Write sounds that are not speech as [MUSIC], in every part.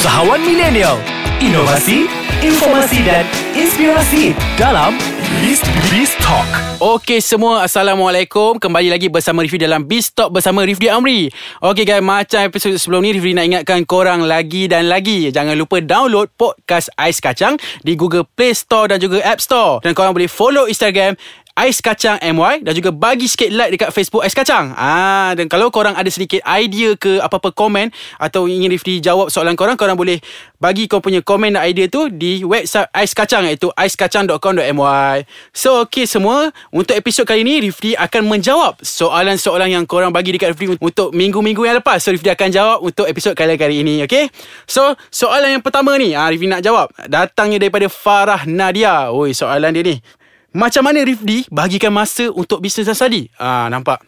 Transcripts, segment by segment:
Usahawan milenial. Inovasi Informasi dan Inspirasi Dalam Beast Beast Talk. Okey semua. Assalamualaikum. Kembali lagi bersama Rifdi dalam Beast Talk Bersama Rifdi Amri. Okey guys Macam episod sebelum ni Rifdi nak ingatkan korang Lagi dan lagi. Jangan lupa download Podcast Ais Kacang Di Google Play Store Dan juga App Store. Dan korang boleh follow Instagram Ais Kacang MY dan juga bagi sikit like dekat Facebook Ais Kacang. Ah dan kalau korang ada sedikit idea ke apa-apa komen atau ingin Rifdi jawab soalan korang, korang boleh bagi kau punya komen dan idea tu di website Ais Kacang iaitu aiskacang.com.my. So okey semua, untuk episod kali ni Rifdi akan menjawab soalan-soalan yang korang bagi dekat Rifdi untuk minggu-minggu yang lepas. So Rifdi akan jawab untuk episod kali-kali ini, okey? So soalan yang pertama ni, ah Rifdi nak jawab. Datangnya daripada Farah Nadia. Oi, soalan dia ni. Macam mana Rifdi bagikan masa untuk bisnes dan study? Ah, nampak.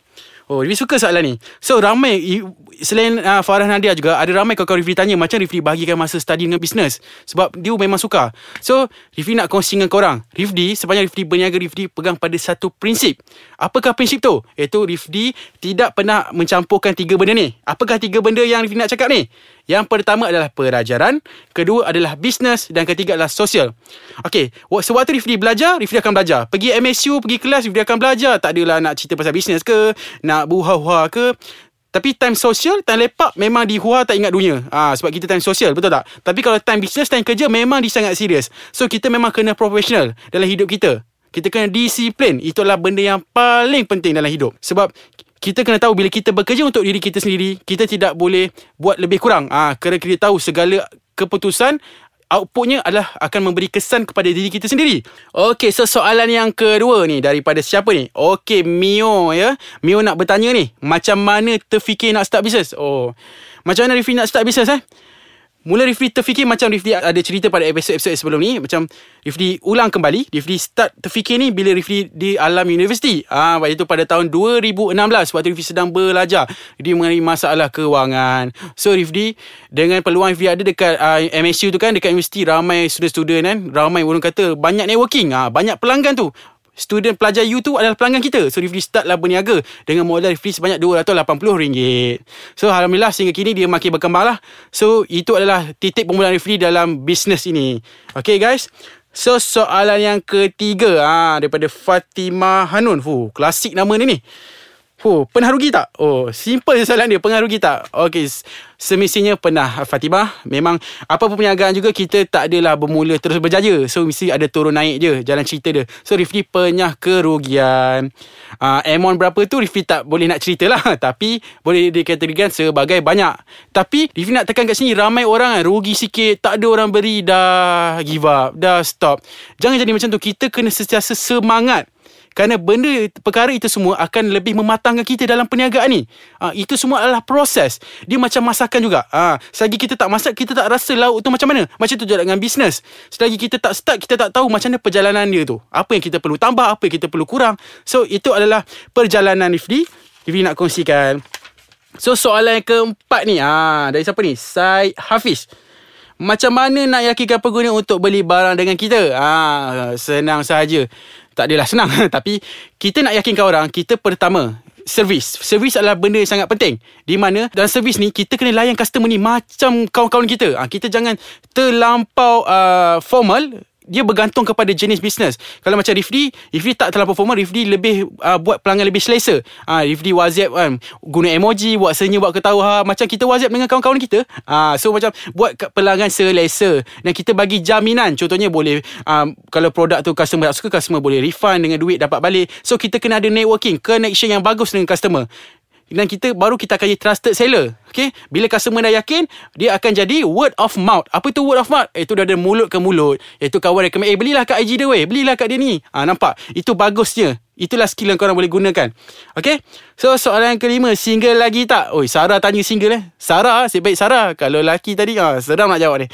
Oh, Rifdi suka soalan ni. So, ramai, selain uh, Farah Nadia juga, ada ramai kawan-kawan Rifdi tanya macam Rifdi bagikan masa study dengan bisnes. Sebab dia memang suka. So, Rifdi nak kongsi dengan korang. Rifdi, sepanjang Rifdi berniaga, Rifdi pegang pada satu prinsip. Apakah prinsip tu? Iaitu Rifdi tidak pernah mencampurkan tiga benda ni. Apakah tiga benda yang Rifdi nak cakap ni? Yang pertama adalah pelajaran, kedua adalah bisnes dan ketiga adalah sosial. Okey, sewaktu Rifdi belajar, Rifdi akan belajar. Pergi MSU, pergi kelas, Rifdi akan belajar. Tak adalah nak cerita pasal bisnes ke, nak buha-buha ke. Tapi time sosial, time lepak memang di huha tak ingat dunia. Ah ha, sebab kita time sosial, betul tak? Tapi kalau time bisnes, time kerja memang di sangat serius. So kita memang kena profesional dalam hidup kita. Kita kena disiplin. Itulah benda yang paling penting dalam hidup. Sebab kita kena tahu bila kita bekerja untuk diri kita sendiri, kita tidak boleh buat lebih kurang. Ah, ha, kerana kita tahu segala keputusan outputnya adalah akan memberi kesan kepada diri kita sendiri. Okey, so soalan yang kedua ni daripada siapa ni? Okey, Mio ya. Mio nak bertanya ni, macam mana terfikir nak start bisnes? Oh. Macam mana Rifi nak start bisnes eh? Mula Rifdi terfikir macam Rifdi ada cerita pada episod-episod sebelum ni Macam Rifdi ulang kembali Rifdi start terfikir ni bila Rifdi di alam universiti. Ah, Waktu itu pada tahun 2016 Waktu Rifdi sedang belajar Rifdi mengenai masalah kewangan. So Rifdi Dengan peluang Rifdi ada dekat uh, ah, MSU tu kan Dekat universiti ramai student-student kan Ramai orang kata banyak networking. Ah, Banyak pelanggan tu student pelajar U tu adalah pelanggan kita. So Rifli start lah berniaga dengan modal Rifli sebanyak RM280. So Alhamdulillah sehingga kini dia makin berkembang lah. So itu adalah titik permulaan Rifli dalam bisnes ini. Okay guys. So soalan yang ketiga ah daripada Fatimah Hanun. Fuh, klasik nama ni ni. Oh, pernah rugi tak? Oh, simple je soalan dia. Pernah rugi tak? Okey, semestinya pernah Fatimah. Memang apa pun perniagaan juga kita tak adalah bermula terus berjaya. So, mesti ada turun naik je jalan cerita dia. So, Rifli pernah kerugian. Uh, amount berapa tu Rifli tak boleh nak cerita lah. [LAUGHS] Tapi, boleh dikategorikan sebagai banyak. Tapi, Rifli nak tekan kat sini ramai orang kan, rugi sikit. Tak ada orang beri, dah give up, dah stop. Jangan jadi macam tu. Kita kena sentiasa semangat. Kerana benda perkara itu semua akan lebih mematangkan kita dalam perniagaan ni. Ha, itu semua adalah proses. Dia macam masakan juga. Ha, selagi kita tak masak, kita tak rasa lauk tu macam mana. Macam tu juga dengan bisnes. Selagi kita tak start, kita tak tahu macam mana perjalanan dia tu. Apa yang kita perlu tambah, apa yang kita perlu kurang. So, itu adalah perjalanan Rifdi. Rifdi nak kongsikan. So, soalan yang keempat ni. Ha, dari siapa ni? Said Hafiz. Macam mana nak yakinkan pengguna untuk beli barang dengan kita? Ha, senang sahaja tak adalah senang. [LAUGHS] Tapi kita nak yakinkan orang kita pertama servis. Servis adalah benda yang sangat penting. Di mana dalam servis ni kita kena layan customer ni macam kawan-kawan kita. Ha, kita jangan terlampau uh, formal dia bergantung kepada jenis bisnes. Kalau macam Rifdi, Rifdi tak terlalu formal, Rifdi lebih uh, buat pelanggan lebih selesa. Ah uh, Rifdi WhatsApp kan, guna emoji, buat senyum, buat ketawa macam kita WhatsApp dengan kawan-kawan kita. Ah uh, so macam buat pelanggan selesa dan kita bagi jaminan. Contohnya boleh um, kalau produk tu customer tak suka, customer boleh refund dengan duit dapat balik. So kita kena ada networking, connection yang bagus dengan customer dan kita baru kita akan jadi trusted seller. Okay? Bila customer dah yakin, dia akan jadi word of mouth. Apa tu word of mouth? Itu dah ada mulut ke mulut. Itu kawan recommend, eh belilah kat IG dia weh. Belilah kat dia ni. Ha, nampak? Itu bagusnya. Itulah skill yang korang boleh gunakan. Okay? So, soalan yang kelima. Single lagi tak? Oi, Sarah tanya single eh. Sarah, si baik Sarah. Kalau laki tadi, ah, seram nak jawab ni.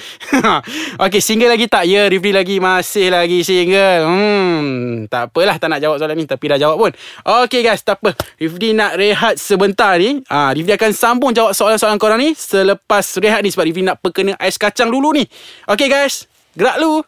[LAUGHS] okay, single lagi tak? Ya, Rifli lagi masih lagi single. Hmm, tak apalah tak nak jawab soalan ni. Tapi dah jawab pun. Okay guys, tak apa. Rifli nak rehat sebentar ni. Ah, Rifli akan sambung jawab soalan-soalan korang ni. Selepas rehat ni. Sebab Rifli nak perkena ais kacang dulu ni. Okay guys, gerak lu.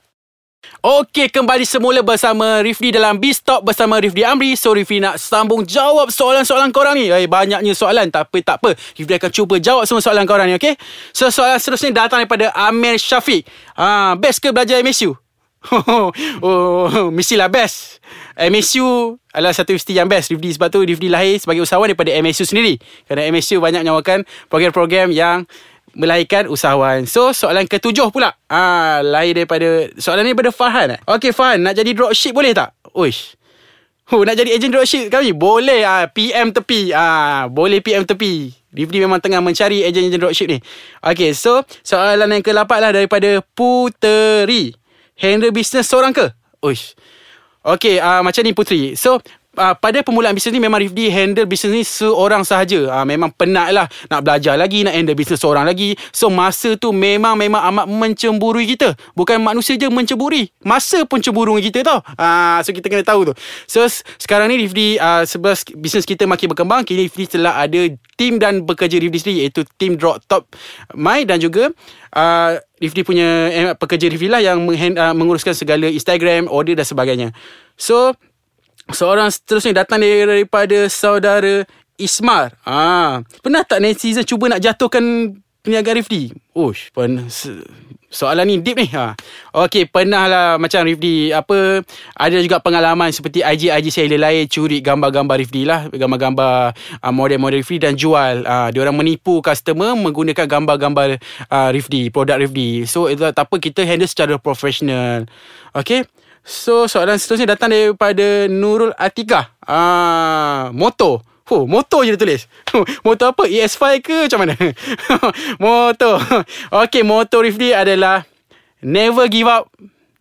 Okey, kembali semula bersama Rifli dalam B-Stop bersama Rifli Amri. So, Rifli nak sambung jawab soalan-soalan korang ni. Eh, banyaknya soalan, tapi tak apa. Rifli akan cuba jawab semua soalan korang ni, okey? So, soalan seterusnya datang daripada Amir Syafiq. Ah, best ke belajar MSU? [LAUGHS] oh, oh, mestilah best. MSU adalah satu mesti yang best Rifdi sebab tu Rifdi lahir sebagai usahawan daripada MSU sendiri. Kerana MSU banyak menyawakan program-program yang melahirkan usahawan. So, soalan ketujuh pula. Ah, lahir daripada soalan ni daripada Farhan. Eh? Okey Farhan, nak jadi dropship boleh tak? Uish. Oh, nak jadi agent dropship kami? Boleh ah PM tepi. Ah, boleh PM tepi. Rifdi memang tengah mencari agent-agent dropship ni. Okey, so soalan yang ke-8 lah daripada Puteri. Handle business seorang ke? Uish. Okey, uh, macam ni Puteri. So, uh, pada permulaan bisnes ni memang Rifdi handle bisnes ni seorang sahaja. Uh, memang penat lah nak belajar lagi, nak handle bisnes seorang lagi. So masa tu memang memang amat mencemburui kita. Bukan manusia je mencemburi. Masa pun cemburu kita tau. Uh, so kita kena tahu tu. So sekarang ni Rifdi uh, sebab bisnes kita makin berkembang, kini Rifdi telah ada tim dan bekerja Rifdi sendiri iaitu tim Drop Top My dan juga uh, Rifdi punya eh, pekerja Rifdi lah yang uh, menguruskan segala Instagram, order dan sebagainya. So Seorang seterusnya datang daripada saudara Ismar. Ah, pernah tak netizen cuba nak jatuhkan perniagaan Rifdi? Ush, pen, soalan ni deep ni. Ha. Okey, pernah lah macam Rifdi apa ada juga pengalaman seperti IG IG saya lain curi gambar-gambar Rifdi lah, gambar-gambar uh, model-model Rifdi dan jual. Uh, dia orang menipu customer menggunakan gambar-gambar uh, Rifdi, produk Rifdi. So itu tak apa kita handle secara profesional. Okey. So soalan seterusnya datang daripada Nurul Atika. Ah, moto. Oh, motor je dia tulis. motor apa? ES5 ke macam mana? [LAUGHS] motor. Okay, motor Rifdi adalah never give up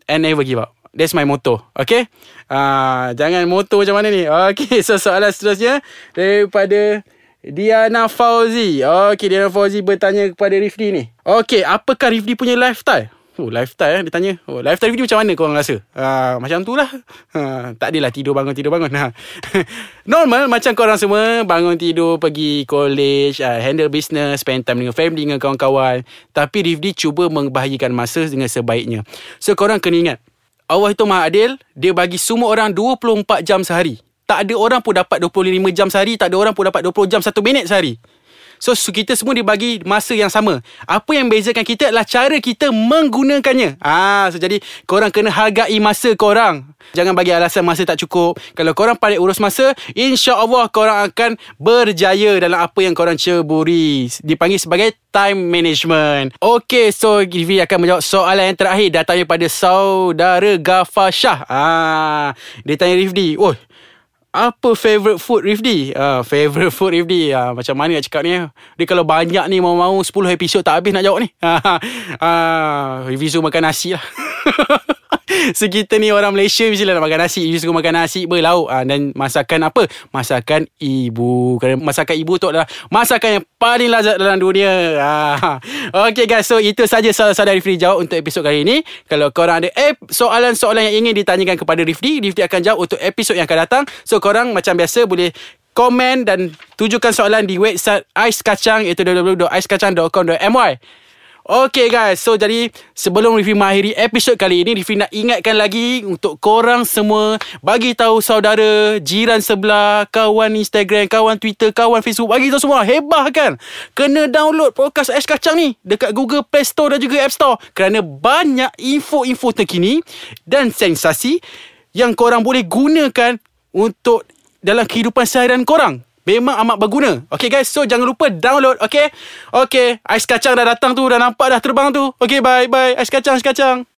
and never give up. That's my motto. Okay? Ah, jangan motor macam mana ni. Okay, so soalan seterusnya daripada Diana Fauzi. Okay, Diana Fauzi bertanya kepada Rifdi ni. Okay, apakah Rifdi punya lifestyle? Oh lifestyle eh Dia tanya. Oh, Lifestyle video macam mana korang rasa? Uh, Macam tu lah. Uh, Tak adalah tidur bangun Tidur bangun. Ha. [LAUGHS] Normal Macam korang semua Bangun tidur Pergi college uh, Handle business Spend time dengan family Dengan kawan-kawan. Tapi Rifdi cuba Membahagikan masa Dengan sebaiknya. So korang kena ingat Allah itu maha adil Dia bagi semua orang 24 jam sehari. Tak ada orang pun dapat 25 jam sehari Tak ada orang pun dapat 20 jam 1 minit sehari So kita semua dibagi masa yang sama. Apa yang bezakan kita adalah cara kita menggunakannya. Ah, so jadi korang kena hargai masa korang. Jangan bagi alasan masa tak cukup. Kalau korang pandai urus masa, insya-Allah korang akan berjaya dalam apa yang korang ceburi. Dipanggil sebagai time management. Okay, so Givi akan menjawab soalan yang terakhir datangnya pada saudara Gafar Shah. Ah, dia tanya Rifdi, "Oh, apa favourite food Rifdi? Uh, favourite food Rifdi. Uh, macam mana nak cakap ni? Dia kalau banyak ni mau-mau 10 episod tak habis nak jawab ni. uh, [LAUGHS] Rifdi suruh makan nasi lah. [LAUGHS] [LAUGHS] so kita ni orang Malaysia mesti lah nak makan nasi. Ibu suka makan nasi berlauk ha, Dan masakan apa? Masakan ibu. Kerana masakan ibu tu adalah Masakan yang paling lazat dalam dunia. [LAUGHS] Ha. Okay guys. So itu saja soalan-soalan Rifdi jawab Untuk episod kali ini. Kalau korang ada eh, soalan-soalan yang ingin ditanyakan kepada Rifdi Rifdi akan jawab untuk episod yang akan datang. So korang macam biasa boleh komen dan tujukan soalan di website Ais Kacang iaitu www.aiskacang.com.my Okay guys, so jadi sebelum Rifi mengakhiri episod kali ini, Rifi nak ingatkan lagi untuk korang semua bagi tahu saudara, jiran sebelah, kawan Instagram, kawan Twitter, kawan Facebook, bagi tahu semua. Hebah kan? Kena download podcast Ais Kacang ni dekat Google Play Store dan juga App Store kerana banyak info-info terkini dan sensasi yang korang boleh gunakan untuk dalam kehidupan seharian korang. Memang amat berguna. Okay guys, so jangan lupa download. Okay, okay. Ais kacang dah datang tu, dah nampak dah terbang tu. Okay, bye, bye. Ais kacang, ais kacang.